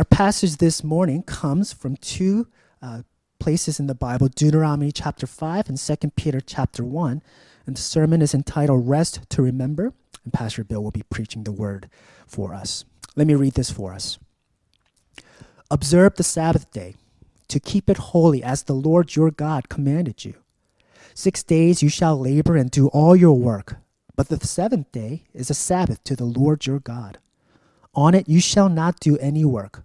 Our passage this morning comes from two uh, places in the Bible Deuteronomy chapter 5 and 2 Peter chapter 1. And the sermon is entitled Rest to Remember. And Pastor Bill will be preaching the word for us. Let me read this for us. Observe the Sabbath day to keep it holy as the Lord your God commanded you. Six days you shall labor and do all your work, but the seventh day is a Sabbath to the Lord your God. On it you shall not do any work,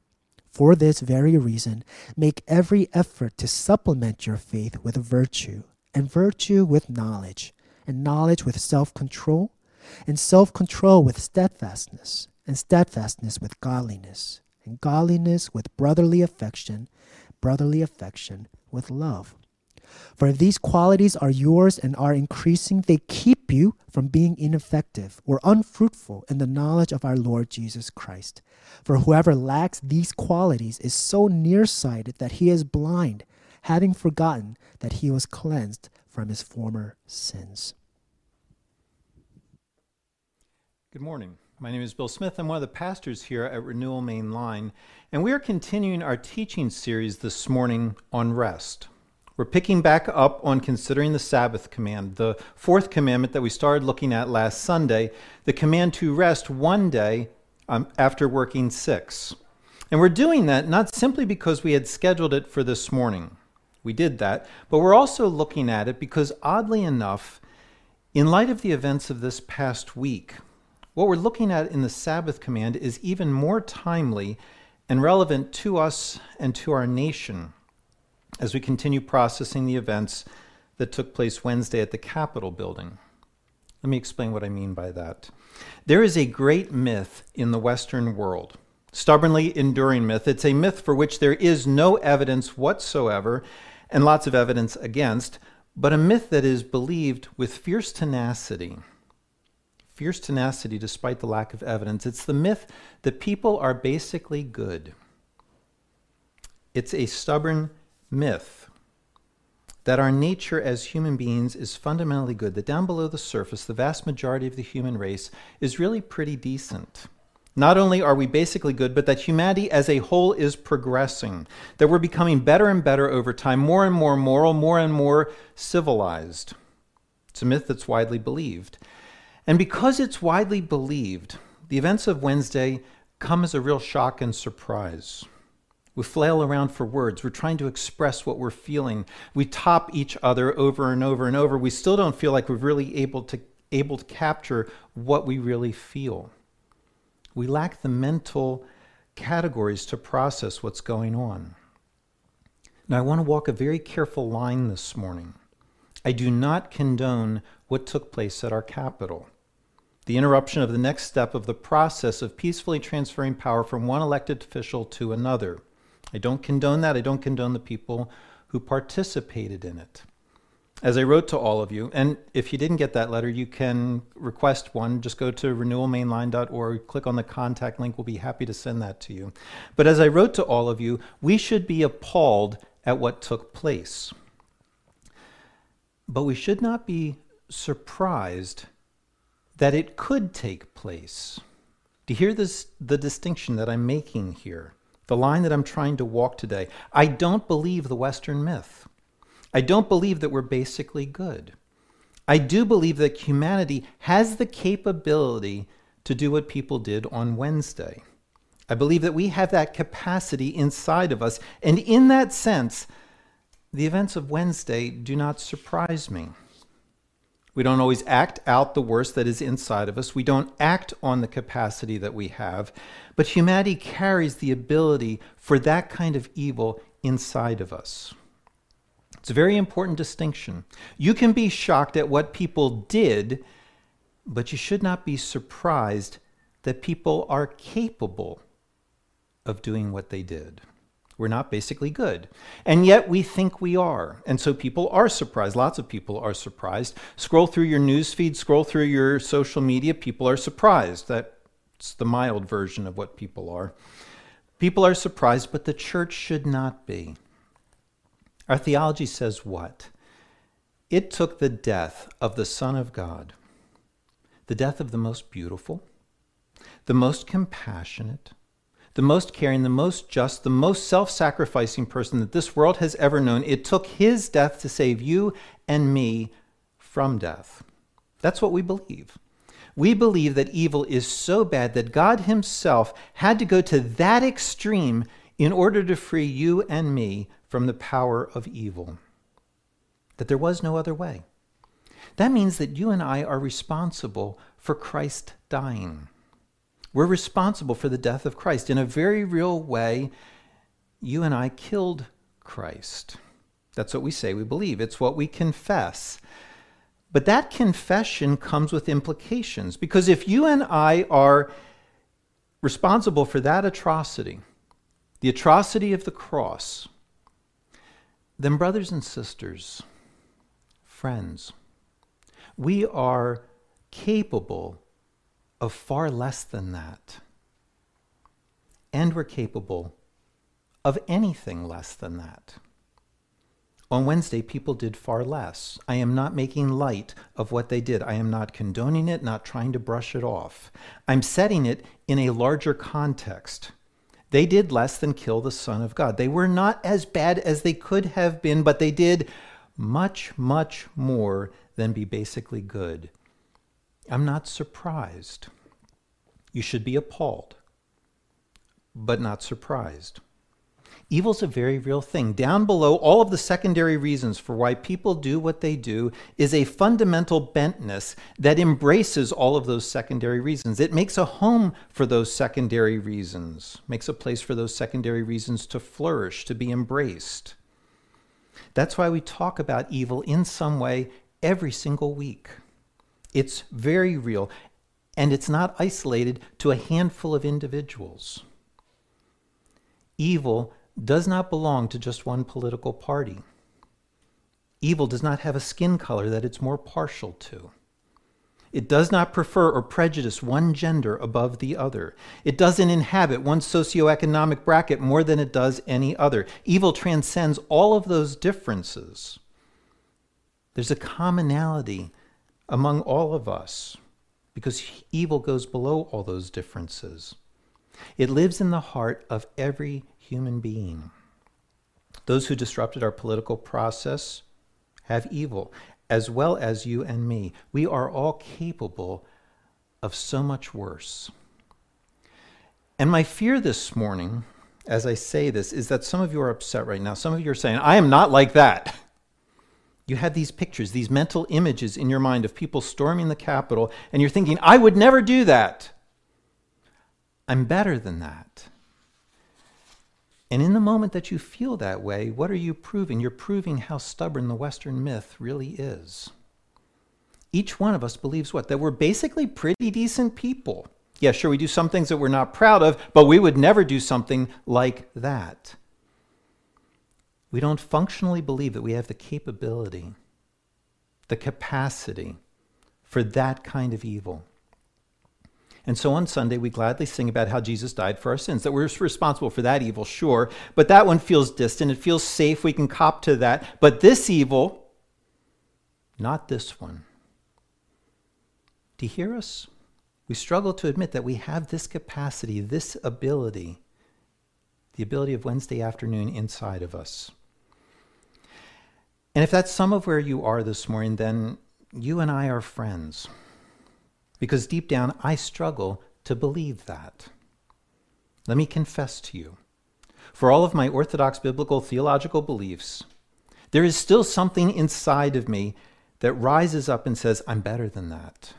For this very reason, make every effort to supplement your faith with virtue, and virtue with knowledge, and knowledge with self control, and self control with steadfastness, and steadfastness with godliness, and godliness with brotherly affection, brotherly affection with love. For if these qualities are yours and are increasing, they keep you from being ineffective or unfruitful in the knowledge of our Lord Jesus Christ. For whoever lacks these qualities is so nearsighted that he is blind, having forgotten that he was cleansed from his former sins. Good morning. My name is Bill Smith. I'm one of the pastors here at Renewal Main Line, and we are continuing our teaching series this morning on rest. We're picking back up on considering the Sabbath command, the fourth commandment that we started looking at last Sunday, the command to rest one day um, after working six. And we're doing that not simply because we had scheduled it for this morning. We did that, but we're also looking at it because, oddly enough, in light of the events of this past week, what we're looking at in the Sabbath command is even more timely and relevant to us and to our nation as we continue processing the events that took place Wednesday at the Capitol building. Let me explain what I mean by that. There is a great myth in the Western world, stubbornly enduring myth. It's a myth for which there is no evidence whatsoever and lots of evidence against, but a myth that is believed with fierce tenacity. Fierce tenacity despite the lack of evidence. It's the myth that people are basically good. It's a stubborn myth that our nature as human beings is fundamentally good, that down below the surface, the vast majority of the human race is really pretty decent. Not only are we basically good, but that humanity as a whole is progressing, that we're becoming better and better over time, more and more moral, more and more civilized. It's a myth that's widely believed. And because it's widely believed, the events of Wednesday come as a real shock and surprise. We flail around for words. We're trying to express what we're feeling. We top each other over and over and over. We still don't feel like we're really able to, able to capture what we really feel. We lack the mental categories to process what's going on. Now, I want to walk a very careful line this morning. I do not condone what took place at our Capitol the interruption of the next step of the process of peacefully transferring power from one elected official to another. I don't condone that. I don't condone the people who participated in it. As I wrote to all of you, and if you didn't get that letter, you can request one. Just go to renewalmainline.org, click on the contact link. We'll be happy to send that to you. But as I wrote to all of you, we should be appalled at what took place. But we should not be surprised that it could take place. Do you hear this, the distinction that I'm making here? The line that I'm trying to walk today. I don't believe the Western myth. I don't believe that we're basically good. I do believe that humanity has the capability to do what people did on Wednesday. I believe that we have that capacity inside of us. And in that sense, the events of Wednesday do not surprise me. We don't always act out the worst that is inside of us. We don't act on the capacity that we have. But humanity carries the ability for that kind of evil inside of us. It's a very important distinction. You can be shocked at what people did, but you should not be surprised that people are capable of doing what they did. We're not basically good. And yet we think we are. And so people are surprised. Lots of people are surprised. Scroll through your news feed, scroll through your social media, people are surprised. That's the mild version of what people are. People are surprised, but the church should not be. Our theology says what? It took the death of the Son of God, the death of the most beautiful, the most compassionate, the most caring, the most just, the most self sacrificing person that this world has ever known. It took his death to save you and me from death. That's what we believe. We believe that evil is so bad that God himself had to go to that extreme in order to free you and me from the power of evil. That there was no other way. That means that you and I are responsible for Christ dying. We're responsible for the death of Christ. In a very real way, you and I killed Christ. That's what we say we believe, it's what we confess. But that confession comes with implications because if you and I are responsible for that atrocity, the atrocity of the cross, then, brothers and sisters, friends, we are capable of far less than that. And we're capable of anything less than that. On Wednesday, people did far less. I am not making light of what they did. I am not condoning it, not trying to brush it off. I'm setting it in a larger context. They did less than kill the Son of God. They were not as bad as they could have been, but they did much, much more than be basically good. I'm not surprised. You should be appalled, but not surprised. Evil's a very real thing. Down below, all of the secondary reasons for why people do what they do is a fundamental bentness that embraces all of those secondary reasons. It makes a home for those secondary reasons, makes a place for those secondary reasons to flourish, to be embraced. That's why we talk about evil in some way every single week. It's very real, and it's not isolated to a handful of individuals. Evil does not belong to just one political party. Evil does not have a skin color that it's more partial to. It does not prefer or prejudice one gender above the other. It doesn't inhabit one socioeconomic bracket more than it does any other. Evil transcends all of those differences. There's a commonality among all of us because evil goes below all those differences. It lives in the heart of every human being. Those who disrupted our political process have evil, as well as you and me. We are all capable of so much worse. And my fear this morning, as I say this, is that some of you are upset right now. Some of you are saying, I am not like that. You have these pictures, these mental images in your mind of people storming the Capitol, and you're thinking, I would never do that. I'm better than that. And in the moment that you feel that way, what are you proving? You're proving how stubborn the Western myth really is. Each one of us believes what? That we're basically pretty decent people. Yeah, sure, we do some things that we're not proud of, but we would never do something like that. We don't functionally believe that we have the capability, the capacity for that kind of evil. And so on Sunday, we gladly sing about how Jesus died for our sins, that we're responsible for that evil, sure, but that one feels distant. It feels safe. We can cop to that. But this evil, not this one. Do you hear us? We struggle to admit that we have this capacity, this ability, the ability of Wednesday afternoon inside of us. And if that's some of where you are this morning, then you and I are friends. Because deep down, I struggle to believe that. Let me confess to you. For all of my orthodox biblical theological beliefs, there is still something inside of me that rises up and says, I'm better than that.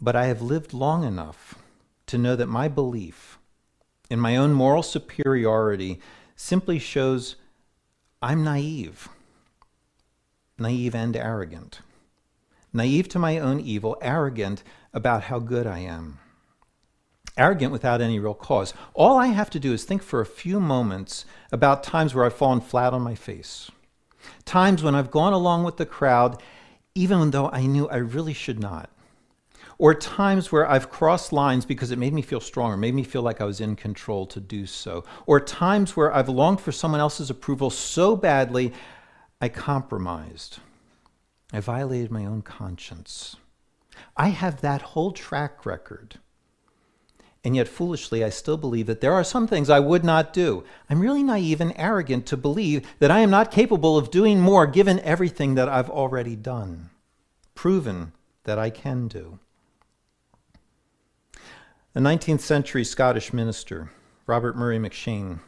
But I have lived long enough to know that my belief in my own moral superiority simply shows I'm naive, naive and arrogant, naive to my own evil, arrogant about how good I am arrogant without any real cause. All I have to do is think for a few moments about times where I've fallen flat on my face, times when I've gone along with the crowd, even though I knew I really should not. Or times where I've crossed lines because it made me feel stronger, made me feel like I was in control to do so. Or times where I've longed for someone else's approval so badly, I compromised. I violated my own conscience. I have that whole track record and yet, foolishly, I still believe that there are some things I would not do. I'm really naive and arrogant to believe that I am not capable of doing more given everything that I've already done, proven that I can do. A 19th century Scottish minister, Robert Murray M'Cheyne,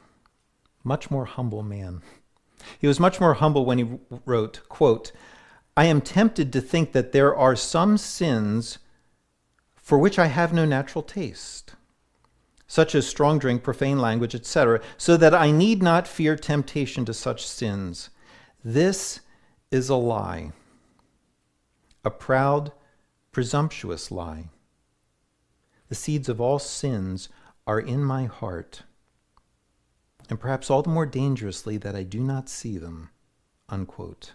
much more humble man. He was much more humble when he wrote, quote, I am tempted to think that there are some sins for which I have no natural taste such as strong drink, profane language, etc., so that I need not fear temptation to such sins. This is a lie, a proud, presumptuous lie. The seeds of all sins are in my heart, and perhaps all the more dangerously that I do not see them. Unquote.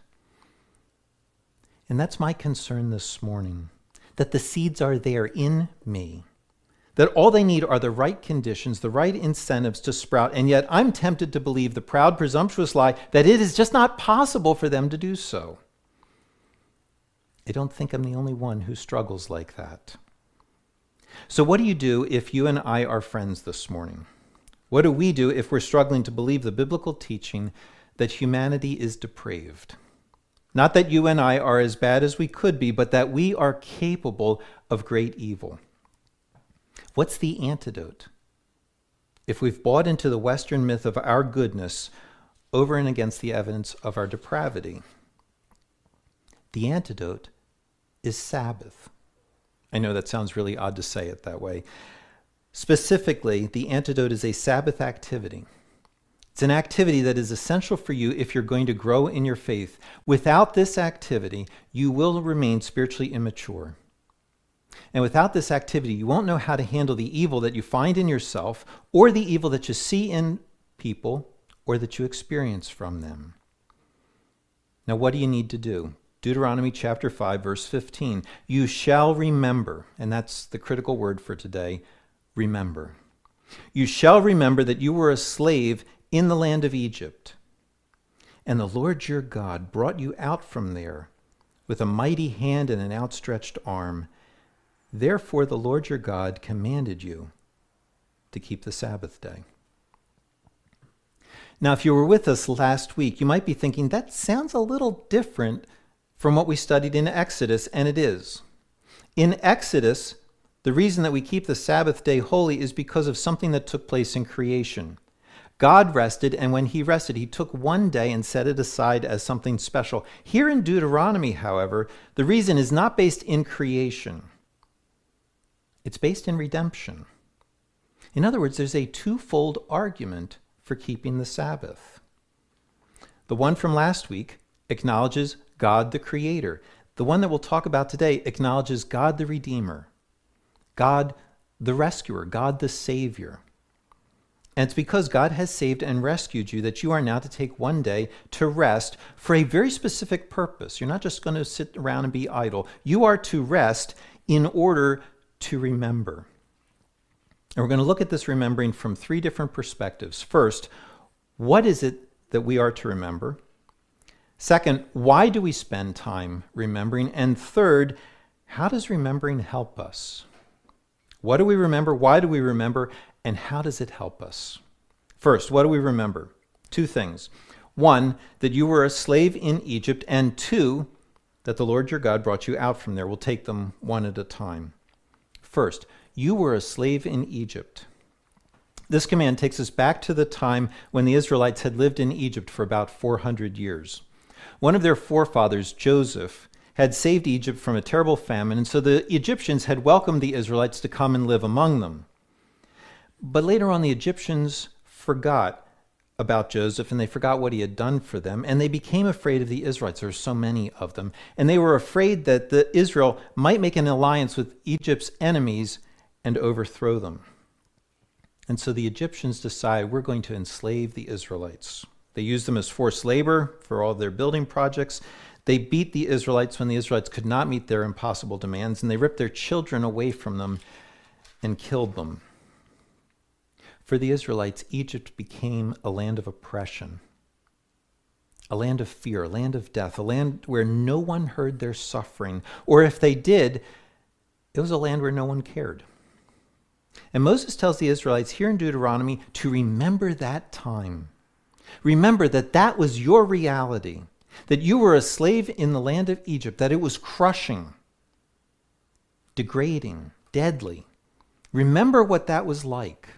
And that's my concern this morning that the seeds are there in me that all they need are the right conditions, the right incentives to sprout, and yet I'm tempted to believe the proud, presumptuous lie that it is just not possible for them to do so. I don't think I'm the only one who struggles like that. So, what do you do if you and I are friends this morning? What do we do if we're struggling to believe the biblical teaching that humanity is depraved? Not that you and I are as bad as we could be, but that we are capable of great evil. What's the antidote? If we've bought into the Western myth of our goodness over and against the evidence of our depravity, the antidote is Sabbath. I know that sounds really odd to say it that way. Specifically, the antidote is a Sabbath activity. It's an activity that is essential for you if you're going to grow in your faith. Without this activity, you will remain spiritually immature. And without this activity, you won't know how to handle the evil that you find in yourself or the evil that you see in people or that you experience from them. Now, what do you need to do? Deuteronomy chapter 5, verse 15. You shall remember, and that's the critical word for today remember. You shall remember that you were a slave in the land of Egypt, and the Lord your God brought you out from there with a mighty hand and an outstretched arm Therefore, the Lord your God commanded you to keep the Sabbath day. Now, if you were with us last week, you might be thinking that sounds a little different from what we studied in Exodus, and it is. In Exodus, the reason that we keep the Sabbath day holy is because of something that took place in creation. God rested, and when he rested, he took one day and set it aside as something special. Here in Deuteronomy, however, the reason is not based in creation. It's based in redemption. In other words, there's a twofold argument for keeping the Sabbath. The one from last week acknowledges God the Creator. The one that we'll talk about today acknowledges God the Redeemer, God the Rescuer, God the Savior. And it's because God has saved and rescued you that you are now to take one day to rest for a very specific purpose. You're not just going to sit around and be idle. You are to rest in order to remember. And we're going to look at this remembering from three different perspectives. First, what is it that we are to remember? Second, why do we spend time remembering? And third, how does remembering help us? What do we remember? Why do we remember? And how does it help us? First, what do we remember? Two things. One, that you were a slave in Egypt, and two, that the Lord your God brought you out from there. We'll take them one at a time. First, you were a slave in Egypt. This command takes us back to the time when the Israelites had lived in Egypt for about 400 years. One of their forefathers, Joseph, had saved Egypt from a terrible famine, and so the Egyptians had welcomed the Israelites to come and live among them. But later on, the Egyptians forgot about Joseph and they forgot what he had done for them, and they became afraid of the Israelites. There were so many of them. And they were afraid that the Israel might make an alliance with Egypt's enemies and overthrow them. And so the Egyptians decide we're going to enslave the Israelites. They used them as forced labor for all their building projects. They beat the Israelites when the Israelites could not meet their impossible demands, and they ripped their children away from them and killed them. For the Israelites, Egypt became a land of oppression, a land of fear, a land of death, a land where no one heard their suffering, or if they did, it was a land where no one cared. And Moses tells the Israelites here in Deuteronomy to remember that time. Remember that that was your reality, that you were a slave in the land of Egypt, that it was crushing, degrading, deadly. Remember what that was like.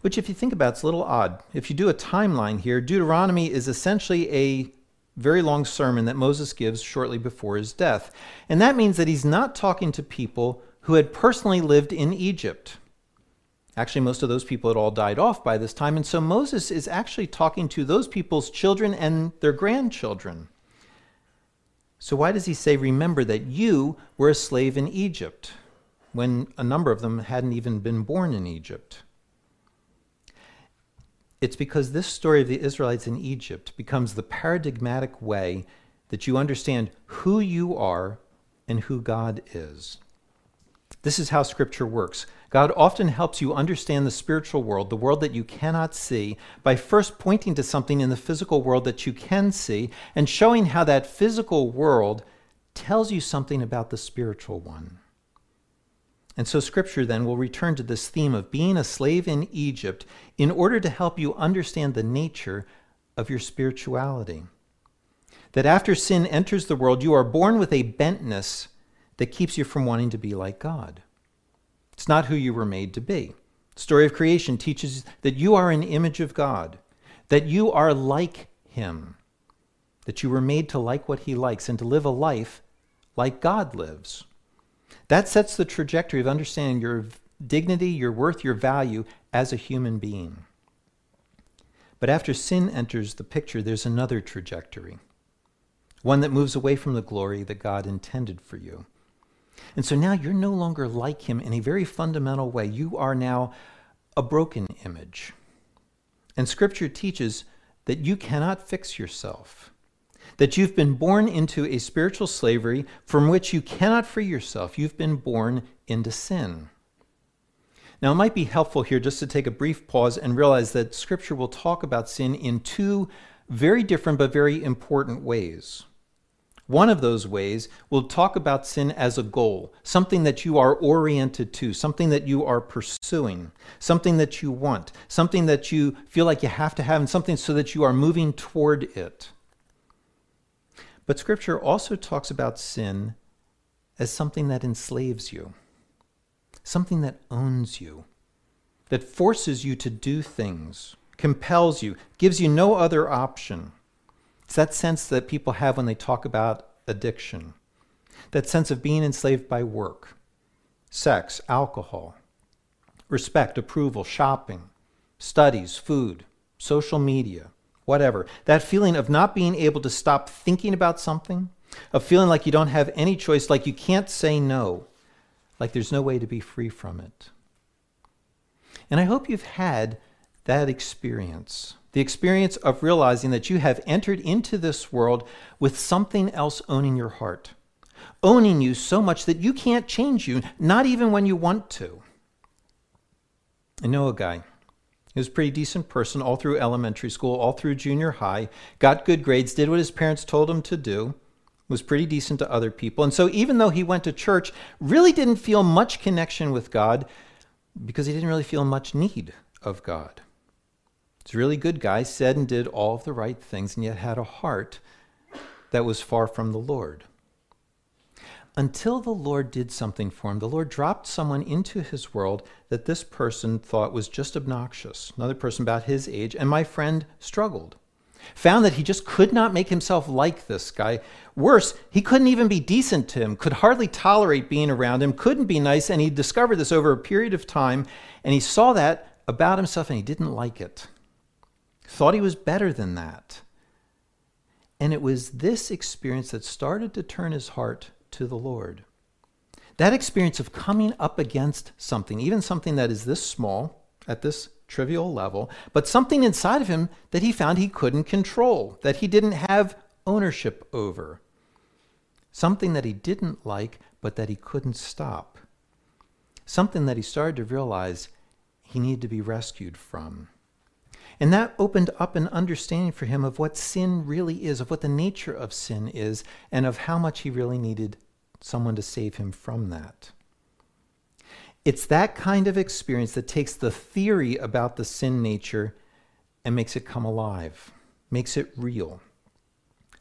Which, if you think about, it's a little odd. If you do a timeline here, Deuteronomy is essentially a very long sermon that Moses gives shortly before his death. And that means that he's not talking to people who had personally lived in Egypt. Actually, most of those people had all died off by this time. And so Moses is actually talking to those people's children and their grandchildren. So, why does he say, Remember that you were a slave in Egypt, when a number of them hadn't even been born in Egypt? It's because this story of the Israelites in Egypt becomes the paradigmatic way that you understand who you are and who God is. This is how Scripture works. God often helps you understand the spiritual world, the world that you cannot see, by first pointing to something in the physical world that you can see and showing how that physical world tells you something about the spiritual one. And so, Scripture then will return to this theme of being a slave in Egypt in order to help you understand the nature of your spirituality. That after sin enters the world, you are born with a bentness that keeps you from wanting to be like God. It's not who you were made to be. The story of creation teaches that you are an image of God, that you are like Him, that you were made to like what He likes and to live a life like God lives. That sets the trajectory of understanding your dignity, your worth, your value as a human being. But after sin enters the picture, there's another trajectory, one that moves away from the glory that God intended for you. And so now you're no longer like him in a very fundamental way. You are now a broken image. And scripture teaches that you cannot fix yourself that you've been born into a spiritual slavery from which you cannot free yourself. You've been born into sin. Now, it might be helpful here just to take a brief pause and realize that Scripture will talk about sin in two very different but very important ways. One of those ways will talk about sin as a goal, something that you are oriented to, something that you are pursuing, something that you want, something that you feel like you have to have, and something so that you are moving toward it. But Scripture also talks about sin as something that enslaves you, something that owns you, that forces you to do things, compels you, gives you no other option. It's that sense that people have when they talk about addiction, that sense of being enslaved by work, sex, alcohol, respect, approval, shopping, studies, food, social media, whatever. That feeling of not being able to stop thinking about something, of feeling like you don't have any choice, like you can't say no, like there's no way to be free from it. And I hope you've had that experience the experience of realizing that you have entered into this world with something else owning your heart, owning you so much that you can't change you, not even when you want to. I know a guy he was a pretty decent person all through elementary school, all through junior high, got good grades, did what his parents told him to do, was pretty decent to other people. And so even though he went to church, really didn't feel much connection with God because he didn't really feel much need of God. He's a really good guy, said and did all of the right things, and yet had a heart that was far from the Lord. until the Lord did something for him. The Lord dropped someone into his world that this person thought was just obnoxious, another person about his age, and my friend struggled. Found that he just could not make himself like this guy. Worse, he couldn't even be decent to him, could hardly tolerate being around him, couldn't be nice, and he discovered this over a period of time, and he saw that about himself and he didn't like it. Thought he was better than that. And it was this experience that started to turn his heart to the Lord. That experience of coming up against something, even something that is this small at this trivial level, but something inside of him that he found he couldn't control, that he didn't have ownership over. Something that he didn't like, but that he couldn't stop. Something that he started to realize he needed to be rescued from. And that opened up an understanding for him of what sin really is, of what the nature of sin is, and of how much he really needed someone to save him from that. It's that kind of experience that takes the theory about the sin nature and makes it come alive, makes it real.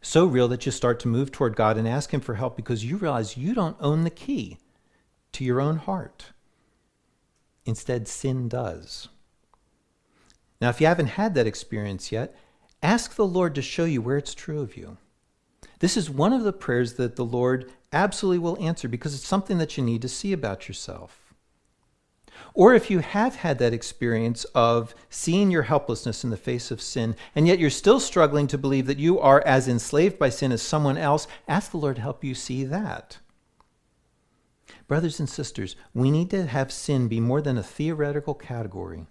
So real that you start to move toward God and ask Him for help because you realize you don't own the key to your own heart. Instead, sin does. Now, if you haven't had that experience yet, ask the Lord to show you where it's true of you. This is one of the prayers that the Lord absolutely will answer because it's something that you need to see about yourself. Or if you have had that experience of seeing your helplessness in the face of sin, and yet you're still struggling to believe that you are as enslaved by sin as someone else, ask the Lord to help you see that. Brothers and sisters, we need to have sin be more than a theoretical category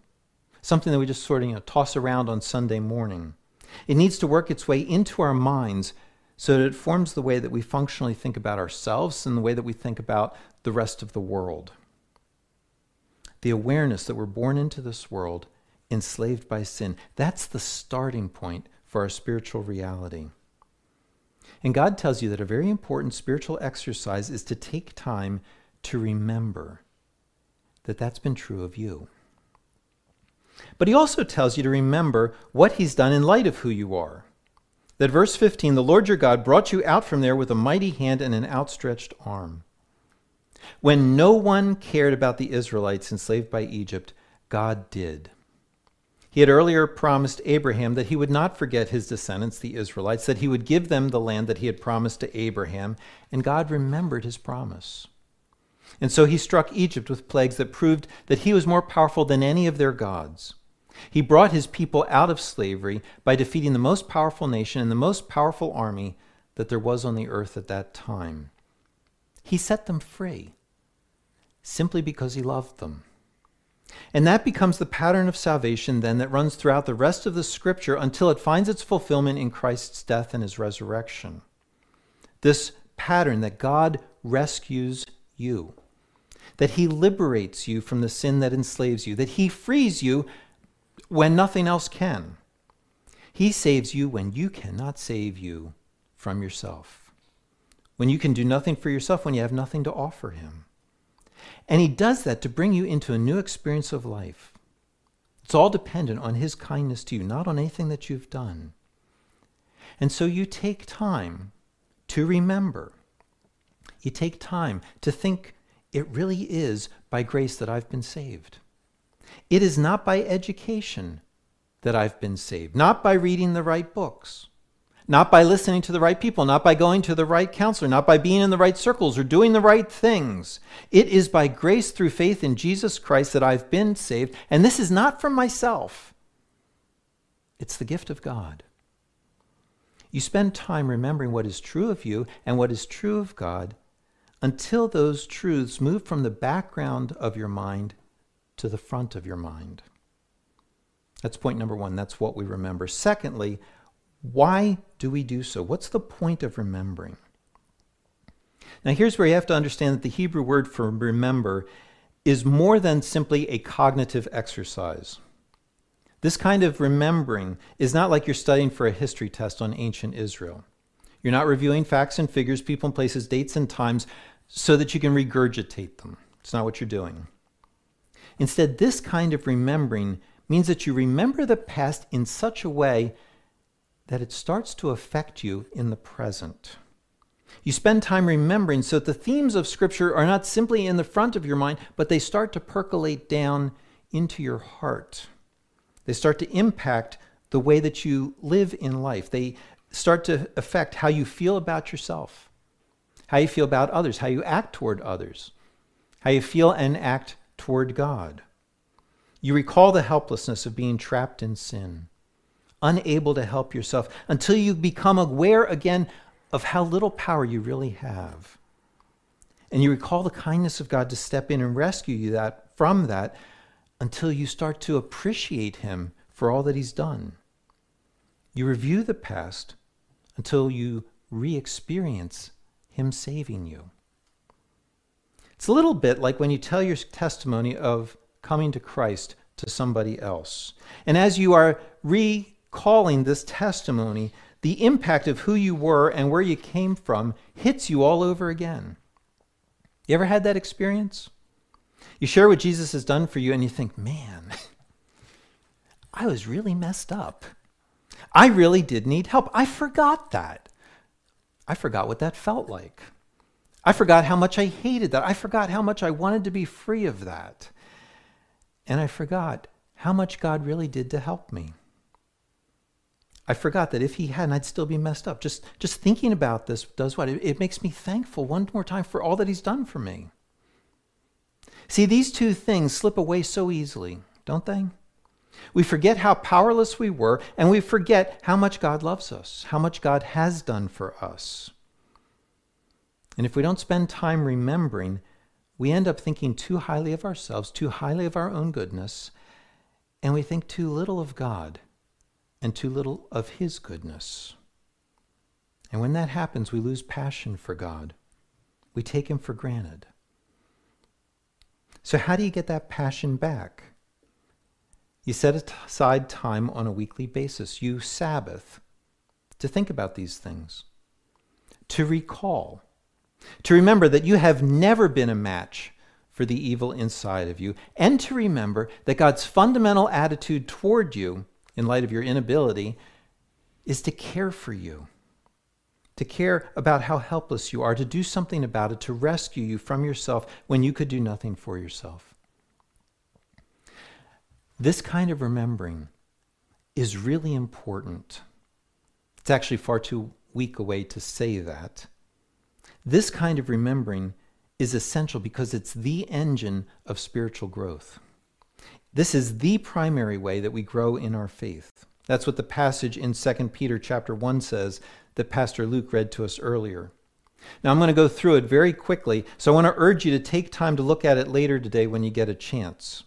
something that we just sort of you know, toss around on Sunday morning. It needs to work its way into our minds so that it forms the way that we functionally think about ourselves and the way that we think about the rest of the world. The awareness that we're born into this world enslaved by sin, that's the starting point for our spiritual reality. And God tells you that a very important spiritual exercise is to take time to remember that that's been true of you. But he also tells you to remember what he's done in light of who you are. That verse 15, the Lord your God brought you out from there with a mighty hand and an outstretched arm. When no one cared about the Israelites enslaved by Egypt, God did. He had earlier promised Abraham that he would not forget his descendants, the Israelites, that he would give them the land that he had promised to Abraham, and God remembered his promise. And so he struck Egypt with plagues that proved that he was more powerful than any of their gods. He brought his people out of slavery by defeating the most powerful nation and the most powerful army that there was on the earth at that time. He set them free simply because he loved them. And that becomes the pattern of salvation then that runs throughout the rest of the scripture until it finds its fulfillment in Christ's death and his resurrection. This pattern that God rescues you, that He liberates you from the sin that enslaves you, that He frees you when nothing else can. He saves you when you cannot save you from yourself, when you can do nothing for yourself, when you have nothing to offer Him. And He does that to bring you into a new experience of life. It's all dependent on His kindness to you, not on anything that you've done. And so you take time to remember you take time to think it really is by grace that I've been saved. It is not by education that I've been saved, not by reading the right books, not by listening to the right people, not by going to the right counselor, not by being in the right circles or doing the right things. It is by grace through faith in Jesus Christ that I've been saved. And this is not from myself, it's the gift of God. You spend time remembering what is true of you and what is true of God until those truths move from the background of your mind to the front of your mind. That's point number one. That's what we remember. Secondly, why do we do so? What's the point of remembering? Now, here's where you have to understand that the Hebrew word for remember is more than simply a cognitive exercise. This kind of remembering is not like you're studying for a history test on ancient Israel. You're not reviewing facts and figures, people and places, dates and times so that you can regurgitate them. It's not what you're doing. Instead, this kind of remembering means that you remember the past in such a way that it starts to affect you in the present. You spend time remembering so that the themes of Scripture are not simply in the front of your mind, but they start to percolate down into your heart. They start to impact the way that you live in life. They start to affect how you feel about yourself, how you feel about others, how you act toward others, how you feel and act toward God. You recall the helplessness of being trapped in sin, unable to help yourself, until you become aware again of how little power you really have. And you recall the kindness of God to step in and rescue you that, from that until you start to appreciate Him for all that He's done. You review the past until you re experience Him saving you. It's a little bit like when you tell your testimony of coming to Christ to somebody else. And as you are recalling this testimony, the impact of who you were and where you came from hits you all over again. You ever had that experience? You share what Jesus has done for you, and you think, man, I was really messed up. I really did need help. I forgot that. I forgot what that felt like. I forgot how much I hated that. I forgot how much I wanted to be free of that. And I forgot how much God really did to help me. I forgot that if he hadn't, I'd still be messed up. Just, just thinking about this does what? It, it makes me thankful one more time for all that he's done for me. See, these two things slip away so easily, don't they? We forget how powerless we were, and we forget how much God loves us, how much God has done for us. And if we don't spend time remembering, we end up thinking too highly of ourselves, too highly of our own goodness, and we think too little of God and too little of His goodness. And when that happens, we lose passion for God. We take Him for granted. So, how do you get that passion back? You set aside time on a weekly basis. You Sabbath to think about these things, to recall, to remember that you have never been a match for the evil inside of you, and to remember that God's fundamental attitude toward you, in light of your inability, is to care for you, to care about how helpless you are, to do something about it, to rescue you from yourself when you could do nothing for yourself. This kind of remembering is really important. It's actually far too weak a way to say that. This kind of remembering is essential because it's the engine of spiritual growth. This is the primary way that we grow in our faith. That's what the passage in 2 Peter chapter 1 says that Pastor Luke read to us earlier. Now I'm going to go through it very quickly, so I want to urge you to take time to look at it later today when you get a chance.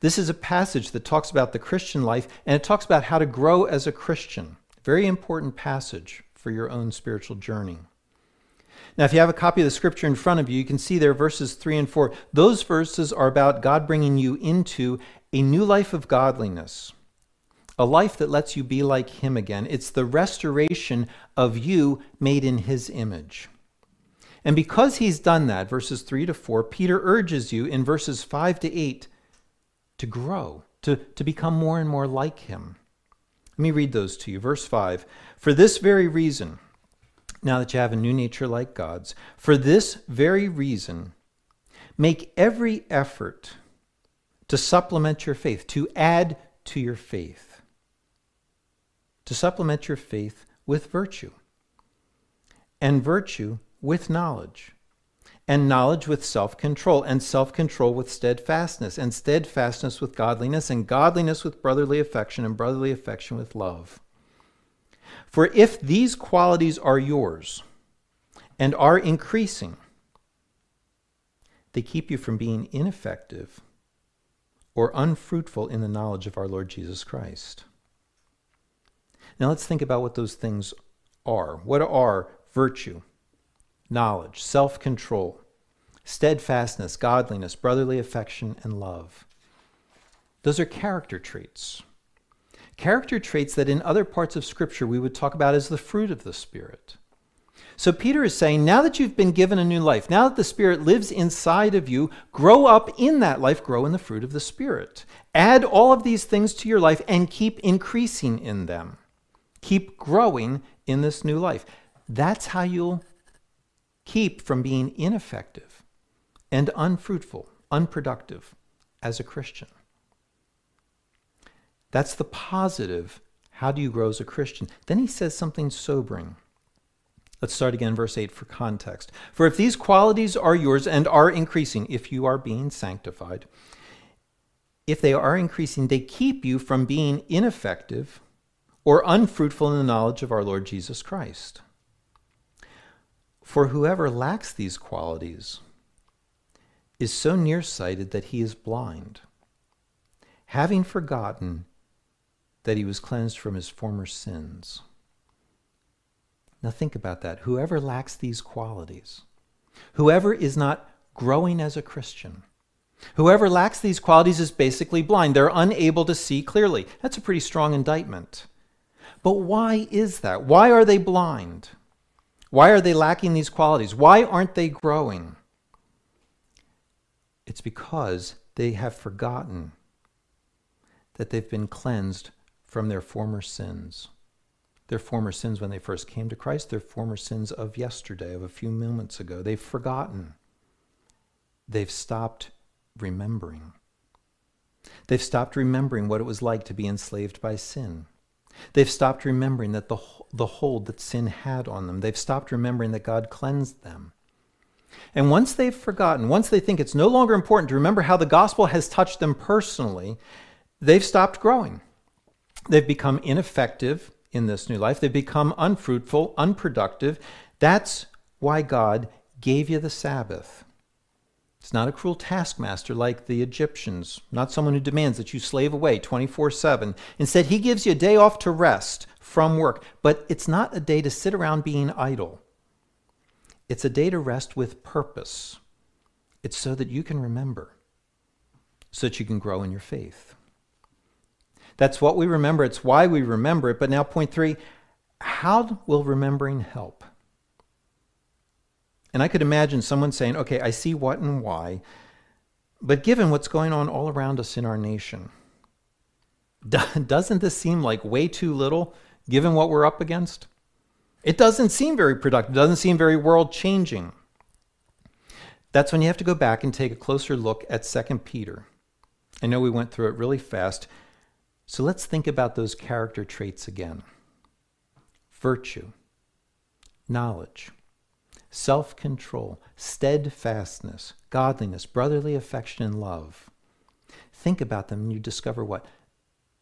This is a passage that talks about the Christian life and it talks about how to grow as a Christian. Very important passage for your own spiritual journey. Now, if you have a copy of the scripture in front of you, you can see there verses 3 and 4. Those verses are about God bringing you into a new life of godliness, a life that lets you be like Him again. It's the restoration of you made in His image. And because He's done that, verses 3 to 4, Peter urges you in verses 5 to 8 to grow, to, to become more and more like him. Let me read those to you. Verse 5 For this very reason, now that you have a new nature like God's, for this very reason, make every effort to supplement your faith, to add to your faith, to supplement your faith with virtue, and virtue with knowledge and knowledge with self control, and self control with steadfastness, and steadfastness with godliness, and godliness with brotherly affection, and brotherly affection with love. For if these qualities are yours and are increasing, they keep you from being ineffective or unfruitful in the knowledge of our Lord Jesus Christ. Now let's think about what those things are. What are virtue? Knowledge, self control, steadfastness, godliness, brotherly affection, and love. Those are character traits. Character traits that in other parts of Scripture we would talk about as the fruit of the Spirit. So Peter is saying, now that you've been given a new life, now that the Spirit lives inside of you, grow up in that life, grow in the fruit of the Spirit. Add all of these things to your life and keep increasing in them. Keep growing in this new life. That's how you'll keep from being ineffective and unfruitful, unproductive as a Christian. That's the positive. How do you grow as a Christian? Then he says something sobering. Let's start again, verse 8 for context. For if these qualities are yours and are increasing, if you are being sanctified, if they are increasing, they keep you from being ineffective or unfruitful in the knowledge of our Lord Jesus Christ. For whoever lacks these qualities is so nearsighted that he is blind, having forgotten that he was cleansed from his former sins. Now think about that. Whoever lacks these qualities, whoever is not growing as a Christian, whoever lacks these qualities is basically blind. They're unable to see clearly. That's a pretty strong indictment. But why is that? Why are they blind? Why are they lacking these qualities? Why aren't they growing? It's because they have forgotten that they've been cleansed from their former sins their former sins when they first came to Christ, their former sins of yesterday, of a few moments ago. They've forgotten. They've stopped remembering. They've stopped remembering what it was like to be enslaved by sin. They've stopped remembering that the, the hold that sin had on them. They've stopped remembering that God cleansed them. And once they've forgotten, once they think it's no longer important to remember how the gospel has touched them personally, they've stopped growing. They've become ineffective in this new life. They've become unfruitful, unproductive. That's why God gave you the Sabbath. It's not a cruel taskmaster like the Egyptians, not someone who demands that you slave away 24 7. Instead, he gives you a day off to rest from work, but it's not a day to sit around being idle. It's a day to rest with purpose. It's so that you can remember, so that you can grow in your faith. That's what we remember. It's why we remember it. But now, point three how will remembering help? And I could imagine someone saying, okay, I see what and why, but given what's going on all around us in our nation, doesn't this seem like way too little given what we're up against? It doesn't seem very productive, it doesn't seem very world changing. That's when you have to go back and take a closer look at 2 Peter. I know we went through it really fast. So let's think about those character traits again virtue, knowledge, self control, steadfastness, godliness, brotherly affection, and love. Think about them and you discover what?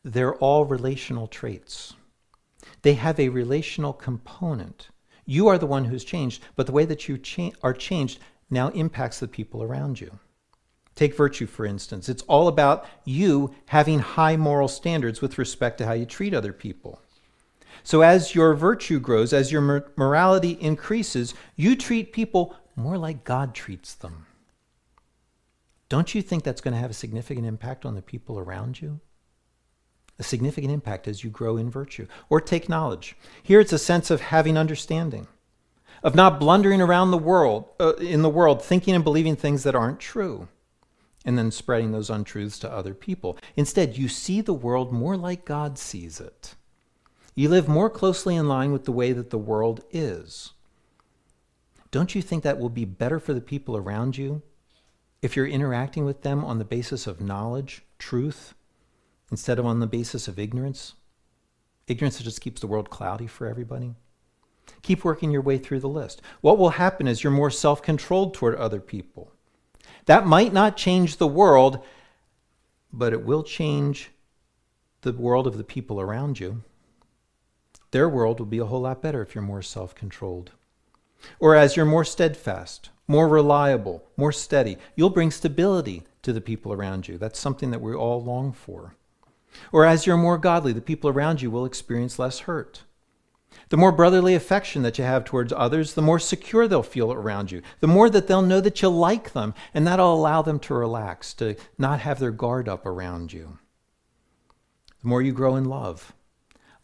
They're all relational traits. They have a relational component. You are the one who's changed, but the way that you cha- are changed now impacts the people around you. Take virtue, for instance. It's all about you having high moral standards with respect to how you treat other people. So, as your virtue grows, as your morality increases, you treat people more like God treats them. Don't you think that's going to have a significant impact on the people around you? A significant impact as you grow in virtue. Or take knowledge. Here it's a sense of having understanding, of not blundering around the world, uh, in the world, thinking and believing things that aren't true and then spreading those untruths to other people. Instead, you see the world more like God sees it. You live more closely in line with the way that the world is. Don't you think that will be better for the people around you if you're interacting with them on the basis of knowledge, truth, instead of on the basis of ignorance? Ignorance just keeps the world cloudy for everybody. Keep working your way through the list. What will happen is you're more self controlled toward other people. That might not change the world, but it will change the world of the people around you. Their world will be a whole lot better if you're more self controlled. Or as you're more steadfast, more reliable, more steady, you'll bring stability to the people around you. That's something that we all long for. Or as you're more godly, the people around you will experience less hurt. The more brotherly affection that you have towards others, the more secure they'll feel around you. The more that they'll know that you like them, and that'll allow them to relax, to not have their guard up around you. The more you grow in love,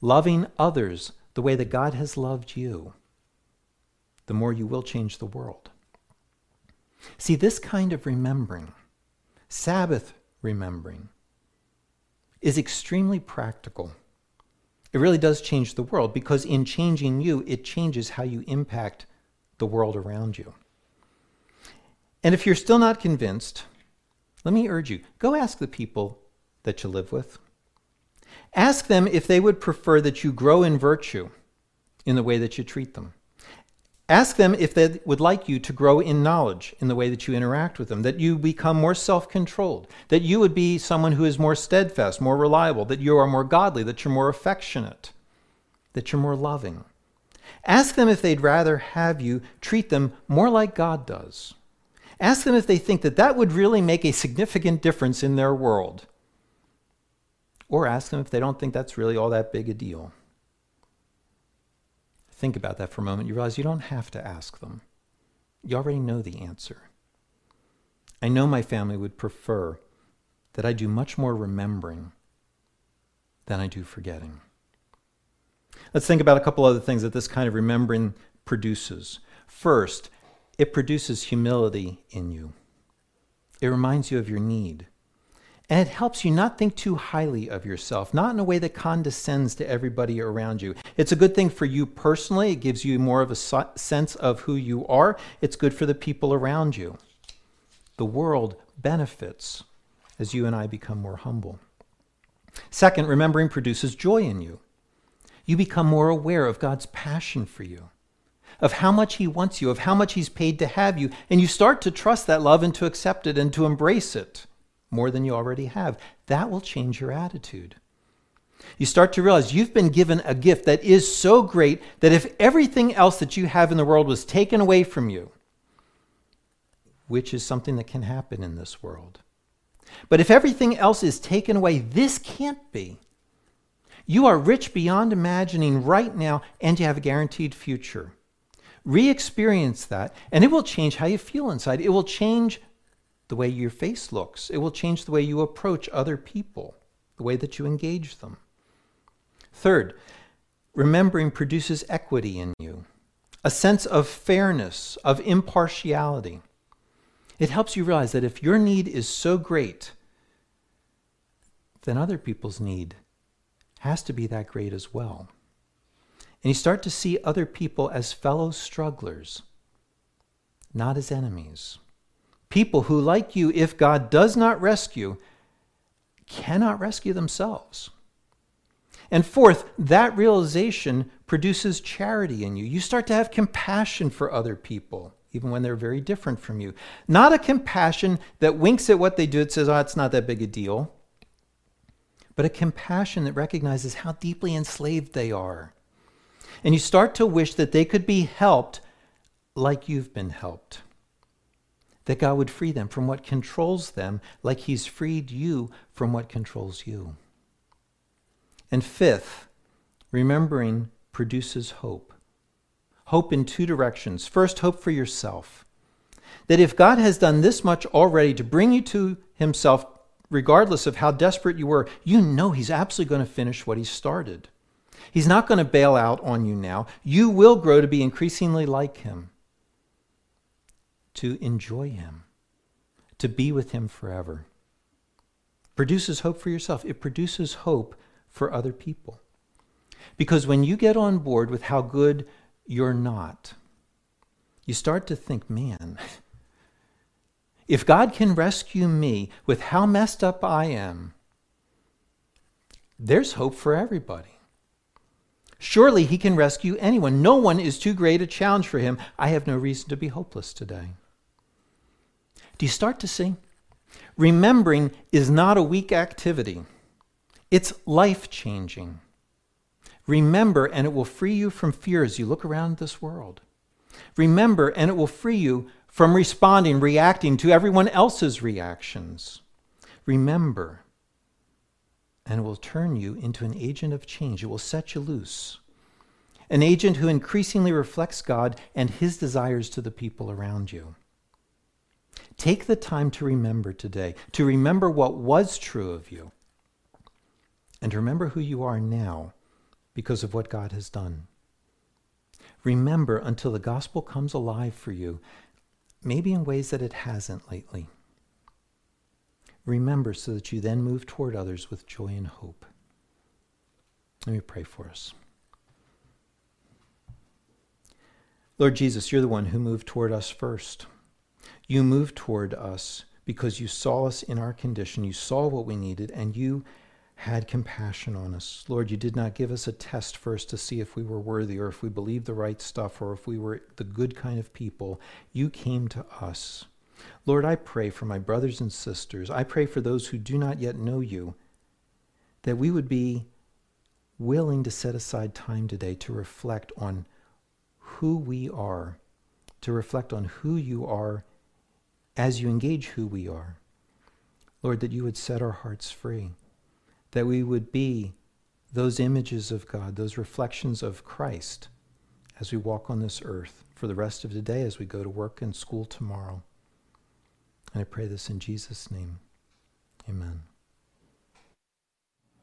loving others the way that God has loved you, the more you will change the world. See, this kind of remembering, Sabbath remembering, is extremely practical. It really does change the world because in changing you, it changes how you impact the world around you. And if you're still not convinced, let me urge you go ask the people that you live with. Ask them if they would prefer that you grow in virtue in the way that you treat them. Ask them if they would like you to grow in knowledge in the way that you interact with them, that you become more self controlled, that you would be someone who is more steadfast, more reliable, that you are more godly, that you're more affectionate, that you're more loving. Ask them if they'd rather have you treat them more like God does. Ask them if they think that that would really make a significant difference in their world. Or ask them if they don't think that's really all that big a deal think about that for a moment, you realize you don't have to ask them. You already know the answer. I know my family would prefer that I do much more remembering than I do forgetting. Let's think about a couple other things that this kind of remembering produces. First, it produces humility in you. It reminds you of your need. And it helps you not think too highly of yourself, not in a way that condescends to everybody around you. It's a good thing for you personally. It gives you more of a sense of who you are. It's good for the people around you. The world benefits as you and I become more humble. Second, remembering produces joy in you. You become more aware of God's passion for you, of how much He wants you, of how much He's paid to have you, and you start to trust that love and to accept it and to embrace it more than you already have. That will change your attitude. You start to realize you've been given a gift that is so great that if everything else that you have in the world was taken away from you, which is something that can happen in this world, but if everything else is taken away, this can't be. You are rich beyond imagining right now, and you have a guaranteed future. Re experience that, and it will change how you feel inside. It will change the way your face looks. It will change the way you approach other people, the way that you engage them. Third, remembering produces equity in you, a sense of fairness, of impartiality. It helps you realize that if your need is so great, then other people's need has to be that great as well. And you start to see other people as fellow strugglers, not as enemies. People who, like you, if God does not rescue, cannot rescue themselves. And fourth, that realization produces charity in you. You start to have compassion for other people, even when they're very different from you. Not a compassion that winks at what they do, it says, oh, it's not that big a deal, but a compassion that recognizes how deeply enslaved they are. And you start to wish that they could be helped like you've been helped that God would free them from what controls them, like He's freed you from what controls you. And fifth, remembering produces hope. Hope in two directions. First, hope for yourself. That if God has done this much already to bring you to Himself, regardless of how desperate you were, you know He's absolutely going to finish what He started. He's not going to bail out on you now. You will grow to be increasingly like Him to enjoy Him, to be with Him forever. Produces hope for yourself, it produces hope for other people. Because when you get on board with how good you're not, you start to think, man, if God can rescue me with how messed up I am, there's hope for everybody. Surely he can rescue anyone. No one is too great a challenge for him. I have no reason to be hopeless today. Do you start to see? Remembering is not a weak activity, it's life changing. Remember, and it will free you from fear as you look around this world. Remember, and it will free you from responding, reacting to everyone else's reactions. Remember, and it will turn you into an agent of change. It will set you loose. An agent who increasingly reflects God and his desires to the people around you. Take the time to remember today, to remember what was true of you, and to remember who you are now because of what God has done. Remember until the gospel comes alive for you, maybe in ways that it hasn't lately. Remember so that you then move toward others with joy and hope. Let me pray for us. Lord Jesus, you're the one who moved toward us first. You moved toward us because you saw us in our condition. You saw what we needed, and you had compassion on us. Lord, you did not give us a test first to see if we were worthy or if we believed the right stuff or if we were the good kind of people. You came to us. Lord, I pray for my brothers and sisters. I pray for those who do not yet know you, that we would be willing to set aside time today to reflect on who we are, to reflect on who you are as you engage who we are. Lord, that you would set our hearts free that we would be those images of God, those reflections of Christ as we walk on this earth for the rest of the day as we go to work and school tomorrow. And I pray this in Jesus' name. Amen.